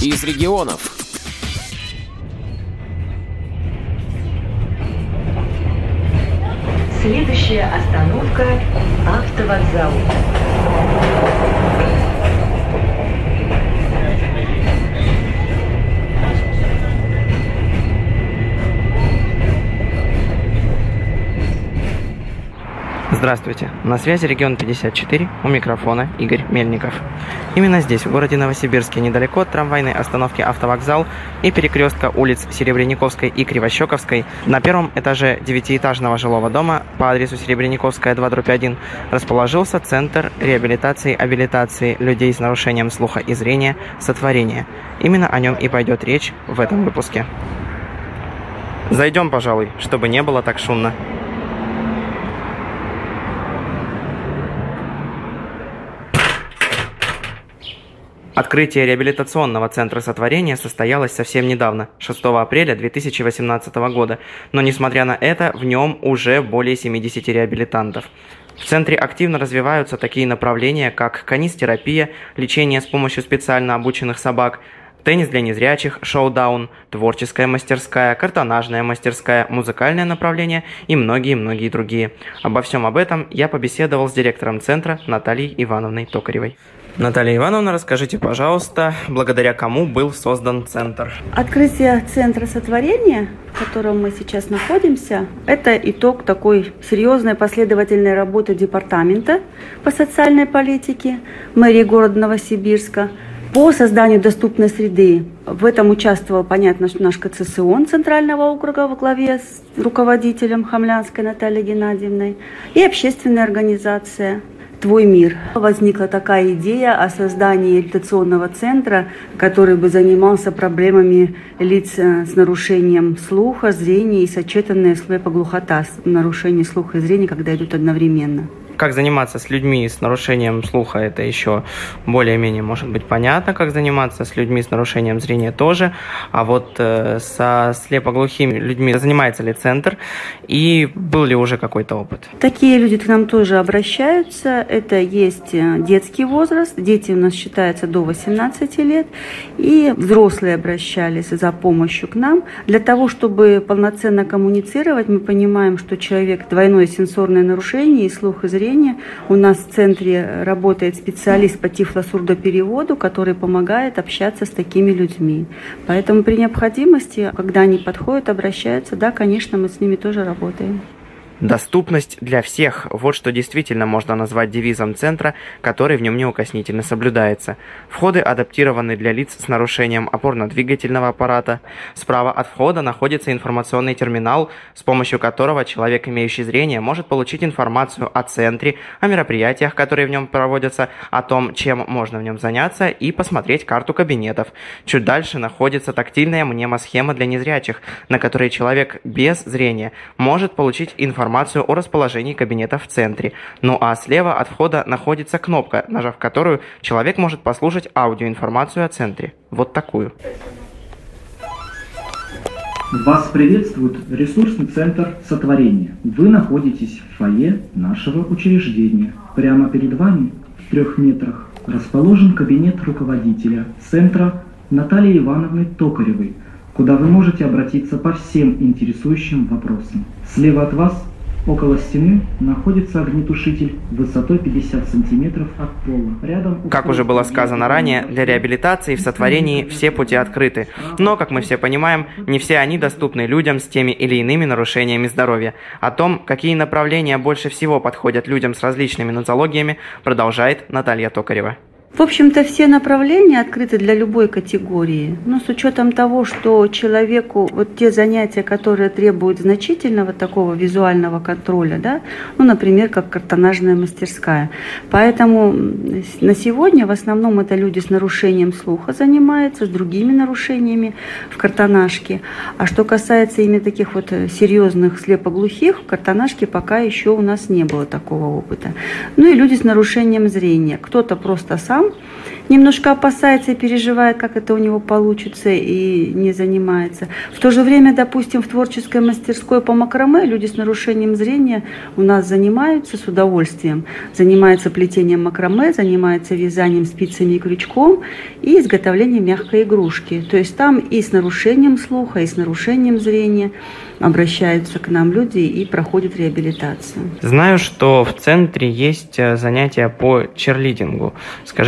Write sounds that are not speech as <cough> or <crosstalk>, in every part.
из регионов. Следующая остановка – автовокзал. Здравствуйте, на связи регион 54, у микрофона Игорь Мельников. Именно здесь, в городе Новосибирске, недалеко от трамвайной остановки «Автовокзал» и перекрестка улиц Серебряниковской и Кривощековской, на первом этаже девятиэтажного жилого дома по адресу Серебряниковская 2 1 расположился Центр реабилитации и абилитации людей с нарушением слуха и зрения «Сотворение». Именно о нем и пойдет речь в этом выпуске. Зайдем, пожалуй, чтобы не было так шумно. Открытие реабилитационного центра сотворения состоялось совсем недавно, 6 апреля 2018 года, но несмотря на это, в нем уже более 70 реабилитантов. В центре активно развиваются такие направления, как канистерапия, лечение с помощью специально обученных собак, теннис для незрячих, шоу-даун, творческая мастерская, картонажная мастерская, музыкальное направление и многие-многие другие. Обо всем об этом я побеседовал с директором центра Натальей Ивановной Токаревой. Наталья Ивановна, расскажите, пожалуйста, благодаря кому был создан центр? Открытие центра сотворения, в котором мы сейчас находимся, это итог такой серьезной последовательной работы департамента по социальной политике мэрии города Новосибирска по созданию доступной среды. В этом участвовал, понятно, наш КЦСОН Центрального округа во главе с руководителем Хамлянской Натальей Геннадьевной и общественная организация «Твой мир». Возникла такая идея о создании реабилитационного центра, который бы занимался проблемами лиц э, с нарушением слуха, зрения и сочетанные слепоглухота, нарушение слуха и зрения, когда идут одновременно как заниматься с людьми с нарушением слуха, это еще более-менее может быть понятно, как заниматься с людьми с нарушением зрения тоже, а вот э, со слепоглухими людьми занимается ли центр? И был ли уже какой-то опыт? Такие люди к нам тоже обращаются, это есть э, детский возраст, дети у нас считаются до 18 лет, и взрослые обращались за помощью к нам. Для того, чтобы полноценно коммуницировать, мы понимаем, что человек двойное сенсорное нарушение и слух и зрение зрения. У нас в центре работает специалист по тифлосурдопереводу, который помогает общаться с такими людьми. Поэтому при необходимости, когда они подходят, обращаются, да, конечно, мы с ними тоже работаем. Доступность для всех – вот что действительно можно назвать девизом центра, который в нем неукоснительно соблюдается. Входы адаптированы для лиц с нарушением опорно-двигательного аппарата. Справа от входа находится информационный терминал, с помощью которого человек, имеющий зрение, может получить информацию о центре, о мероприятиях, которые в нем проводятся, о том, чем можно в нем заняться и посмотреть карту кабинетов. Чуть дальше находится тактильная мнемосхема для незрячих, на которой человек без зрения может получить информацию информацию о расположении кабинета в центре. Ну а слева от входа находится кнопка, нажав которую человек может послушать аудиоинформацию о центре. Вот такую. Вас приветствует ресурсный центр сотворения. Вы находитесь в фойе нашего учреждения. Прямо перед вами, в трех метрах, расположен кабинет руководителя центра Натальи Ивановны Токаревой, куда вы можете обратиться по всем интересующим вопросам. Слева от вас Около стены находится огнетушитель высотой 50 сантиметров от пола. Рядом как уже было сказано ранее, для реабилитации в сотворении все пути открыты. Но, как мы все понимаем, не все они доступны людям с теми или иными нарушениями здоровья. О том, какие направления больше всего подходят людям с различными нозологиями, продолжает Наталья Токарева. В общем-то, все направления открыты для любой категории. Но с учетом того, что человеку вот те занятия, которые требуют значительного такого визуального контроля, да, ну, например, как картонажная мастерская. Поэтому на сегодня в основном это люди с нарушением слуха занимаются, с другими нарушениями в картонажке. А что касается именно таких вот серьезных слепоглухих, в картонажке пока еще у нас не было такого опыта. Ну и люди с нарушением зрения. Кто-то просто сам сам немножко опасается и переживает, как это у него получится и не занимается. В то же время, допустим, в творческой мастерской по макраме люди с нарушением зрения у нас занимаются с удовольствием. Занимаются плетением макраме, занимаются вязанием спицами и крючком и изготовлением мягкой игрушки. То есть там и с нарушением слуха, и с нарушением зрения обращаются к нам люди и проходят реабилитацию. Знаю, что в центре есть э, занятия по черлидингу.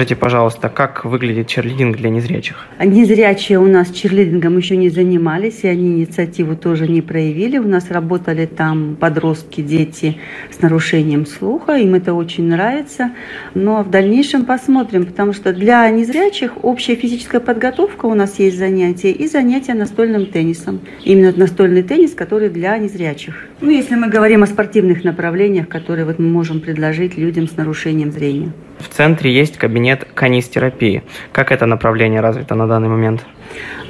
Скажите, пожалуйста, как выглядит черлидинг для незрячих? Незрячие у нас черлидингом еще не занимались, и они инициативу тоже не проявили. У нас работали там подростки, дети с нарушением слуха, им это очень нравится. Но в дальнейшем посмотрим, потому что для незрячих общая физическая подготовка у нас есть занятия и занятия настольным теннисом. Именно настольный теннис, который для незрячих. Ну, если мы говорим о спортивных направлениях, которые вот мы можем предложить людям с нарушением зрения. В центре есть кабинет канистерапии. Как это направление развито на данный момент?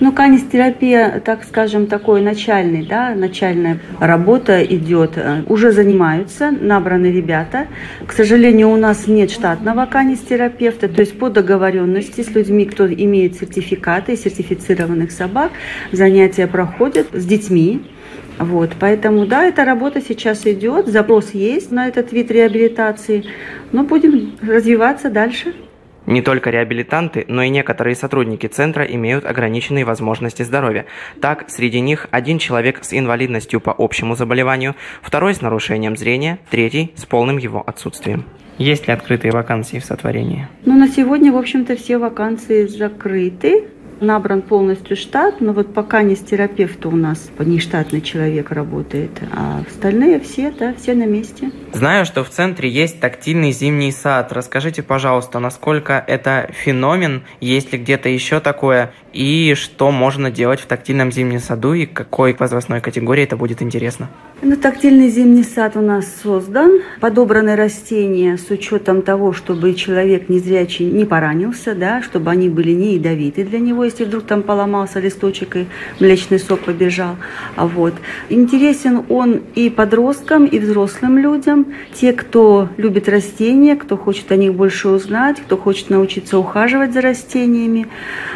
Ну, канистерапия, так скажем, такой начальный, да, начальная работа идет. Уже занимаются, набраны ребята. К сожалению, у нас нет штатного канистерапевта, то есть по договоренности с людьми, кто имеет сертификаты, сертифицированных собак, занятия проходят с детьми. Вот, поэтому, да, эта работа сейчас идет, запрос есть на этот вид реабилитации, но будем развиваться дальше. Не только реабилитанты, но и некоторые сотрудники центра имеют ограниченные возможности здоровья. Так, среди них один человек с инвалидностью по общему заболеванию, второй с нарушением зрения, третий с полным его отсутствием. Есть ли открытые вакансии в сотворении? Ну, на сегодня, в общем-то, все вакансии закрыты набран полностью штат, но вот пока не с терапевта у нас нештатный человек работает, а остальные все, да, все на месте. Знаю, что в центре есть тактильный зимний сад. Расскажите, пожалуйста, насколько это феномен, есть ли где-то еще такое, и что можно делать в тактильном зимнем саду, и какой возрастной категории это будет интересно? Ну, тактильный зимний сад у нас создан. Подобраны растения с учетом того, чтобы человек незрячий не поранился, да, чтобы они были не ядовиты для него, если вдруг там поломался листочек и млечный сок побежал. А вот. Интересен он и подросткам, и взрослым людям. Те, кто любит растения, кто хочет о них больше узнать, кто хочет научиться ухаживать за растениями.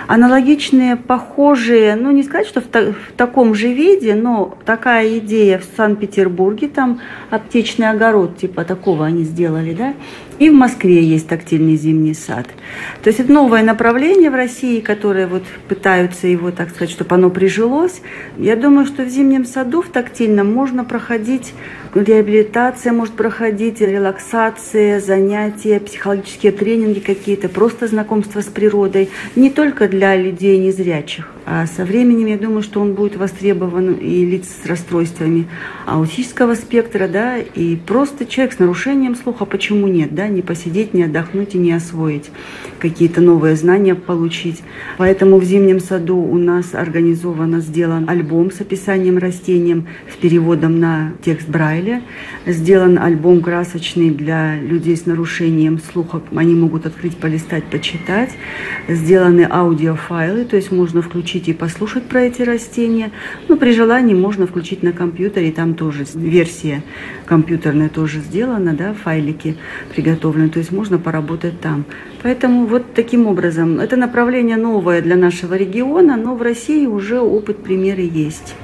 Аналогичные, похожие, ну не сказать, что в, та- в таком же виде, но такая идея в Санкт-Петербурге, там аптечный огород, типа такого они сделали, да, и в Москве есть тактильный зимний сад. То есть это новое направление в России, которое вот пытаются его, так сказать, чтобы оно прижилось. Я думаю, что в зимнем саду, в тактильном, можно проходить реабилитация, может проходить релаксация, занятия, психологические тренинги какие-то, просто знакомство с природой. Не только для людей незрячих. А со временем, я думаю, что он будет востребован и лиц с расстройствами аутического спектра, да, и просто человек с нарушением слуха, почему нет, да, не посидеть, не отдохнуть и не освоить какие-то новые знания получить. Поэтому в зимнем саду у нас организовано, сделан альбом с описанием растением, с переводом на текст Брайля. Сделан альбом красочный для людей с нарушением слуха. Они могут открыть, полистать, почитать. Сделаны аудиофайлы, то есть можно включить и послушать про эти растения. Ну, при желании можно включить на компьютере, там тоже версия компьютерная тоже сделана, да, файлики приготовлены, то есть можно поработать там. Поэтому вот таким образом, это направление новое для нашего региона, но в России уже опыт, примеры есть.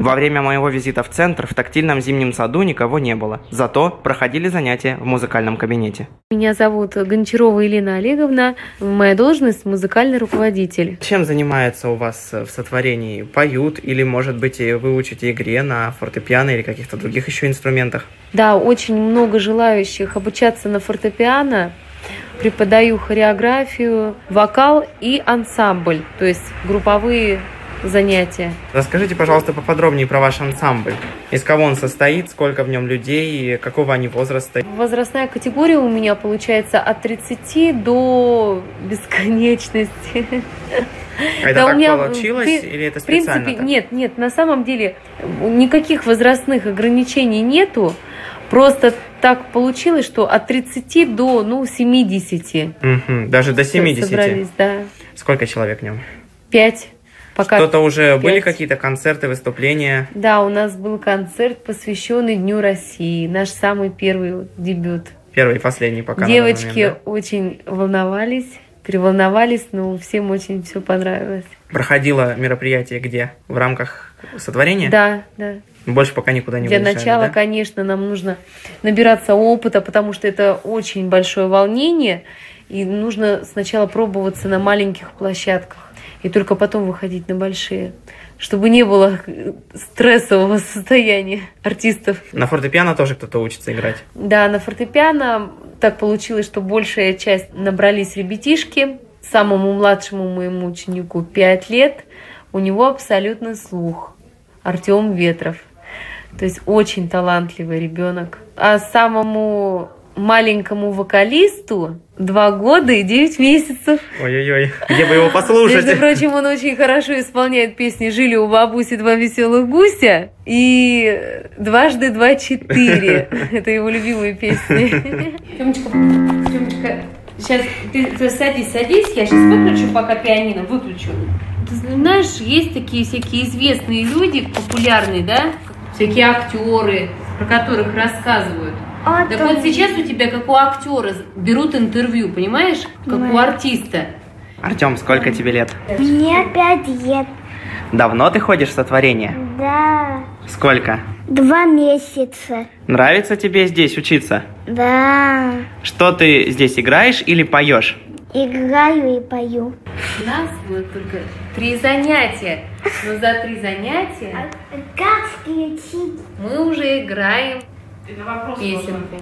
Во время моего визита в центр в тактильном зимнем саду никого не было. Зато проходили занятия в музыкальном кабинете. Меня зовут Гончарова Елена Олеговна. Моя должность – музыкальный руководитель. Чем занимается у вас в сотворении? Поют или, может быть, вы учите игре на фортепиано или каких-то других еще инструментах? Да, очень много желающих обучаться на фортепиано. Преподаю хореографию, вокал и ансамбль, то есть групповые занятия. Расскажите, пожалуйста, поподробнее про ваш ансамбль. Из кого он состоит, сколько в нем людей, какого они возраста? Возрастная категория у меня получается от 30 до бесконечности. Это Да, у так меня, получилось при- или это В принципе, специально? так? нет, нет, на самом деле никаких возрастных ограничений нету. Просто так получилось, что от 30 до, ну, 70. Мгм, Даже до 70. Собрались, да. Сколько человек в нем? Пять. Пока. Что-то уже были пять. какие-то концерты, выступления? Да, у нас был концерт, посвященный Дню России. Наш самый первый дебют. Первый и последний пока. Девочки момент, да? очень волновались, переволновались, но всем очень все понравилось. Проходило мероприятие где? В рамках сотворения? Да, да. Больше пока никуда не Для выезжали, начала, да? конечно, нам нужно набираться опыта, потому что это очень большое волнение, и нужно сначала пробоваться на маленьких площадках, и только потом выходить на большие, чтобы не было стрессового состояния артистов. На фортепиано тоже кто-то учится играть. Да, на фортепиано так получилось, что большая часть набрались ребятишки. Самому младшему моему ученику 5 лет, у него абсолютный слух. Артем Ветров. То есть очень талантливый ребенок. А самому маленькому вокалисту 2 года и 9 месяцев. Ой-ой-ой, где бы его послушать? Между прочим, он очень хорошо исполняет песни «Жили у бабуси два веселых гуся» и «Дважды два четыре». <laughs> Это его любимые песни. Тёмочка, Тёмочка, сейчас ты, ты садись, садись, я сейчас выключу пока пианино, выключу. Ты знаешь, есть такие всякие известные люди, популярные, да? Всякие актеры, про которых рассказывают. А, Так там- вот сейчас у тебя, как у актера, берут интервью, понимаешь? Как у артиста. Артем, сколько тебе лет? Мне пять лет. Давно ты ходишь в сотворение? Да. Сколько? Два месяца. Нравится тебе здесь учиться? Да. Что ты здесь играешь или поешь? Играю и пою. У нас вот только три занятия. Но за три занятия Как включить? мы уже играем песенку.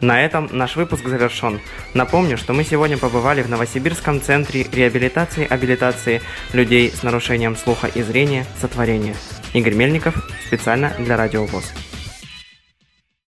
На этом наш выпуск завершен. Напомню, что мы сегодня побывали в Новосибирском центре реабилитации и абилитации людей с нарушением слуха и зрения «Сотворение». Игорь Мельников специально для Радио ВОЗ.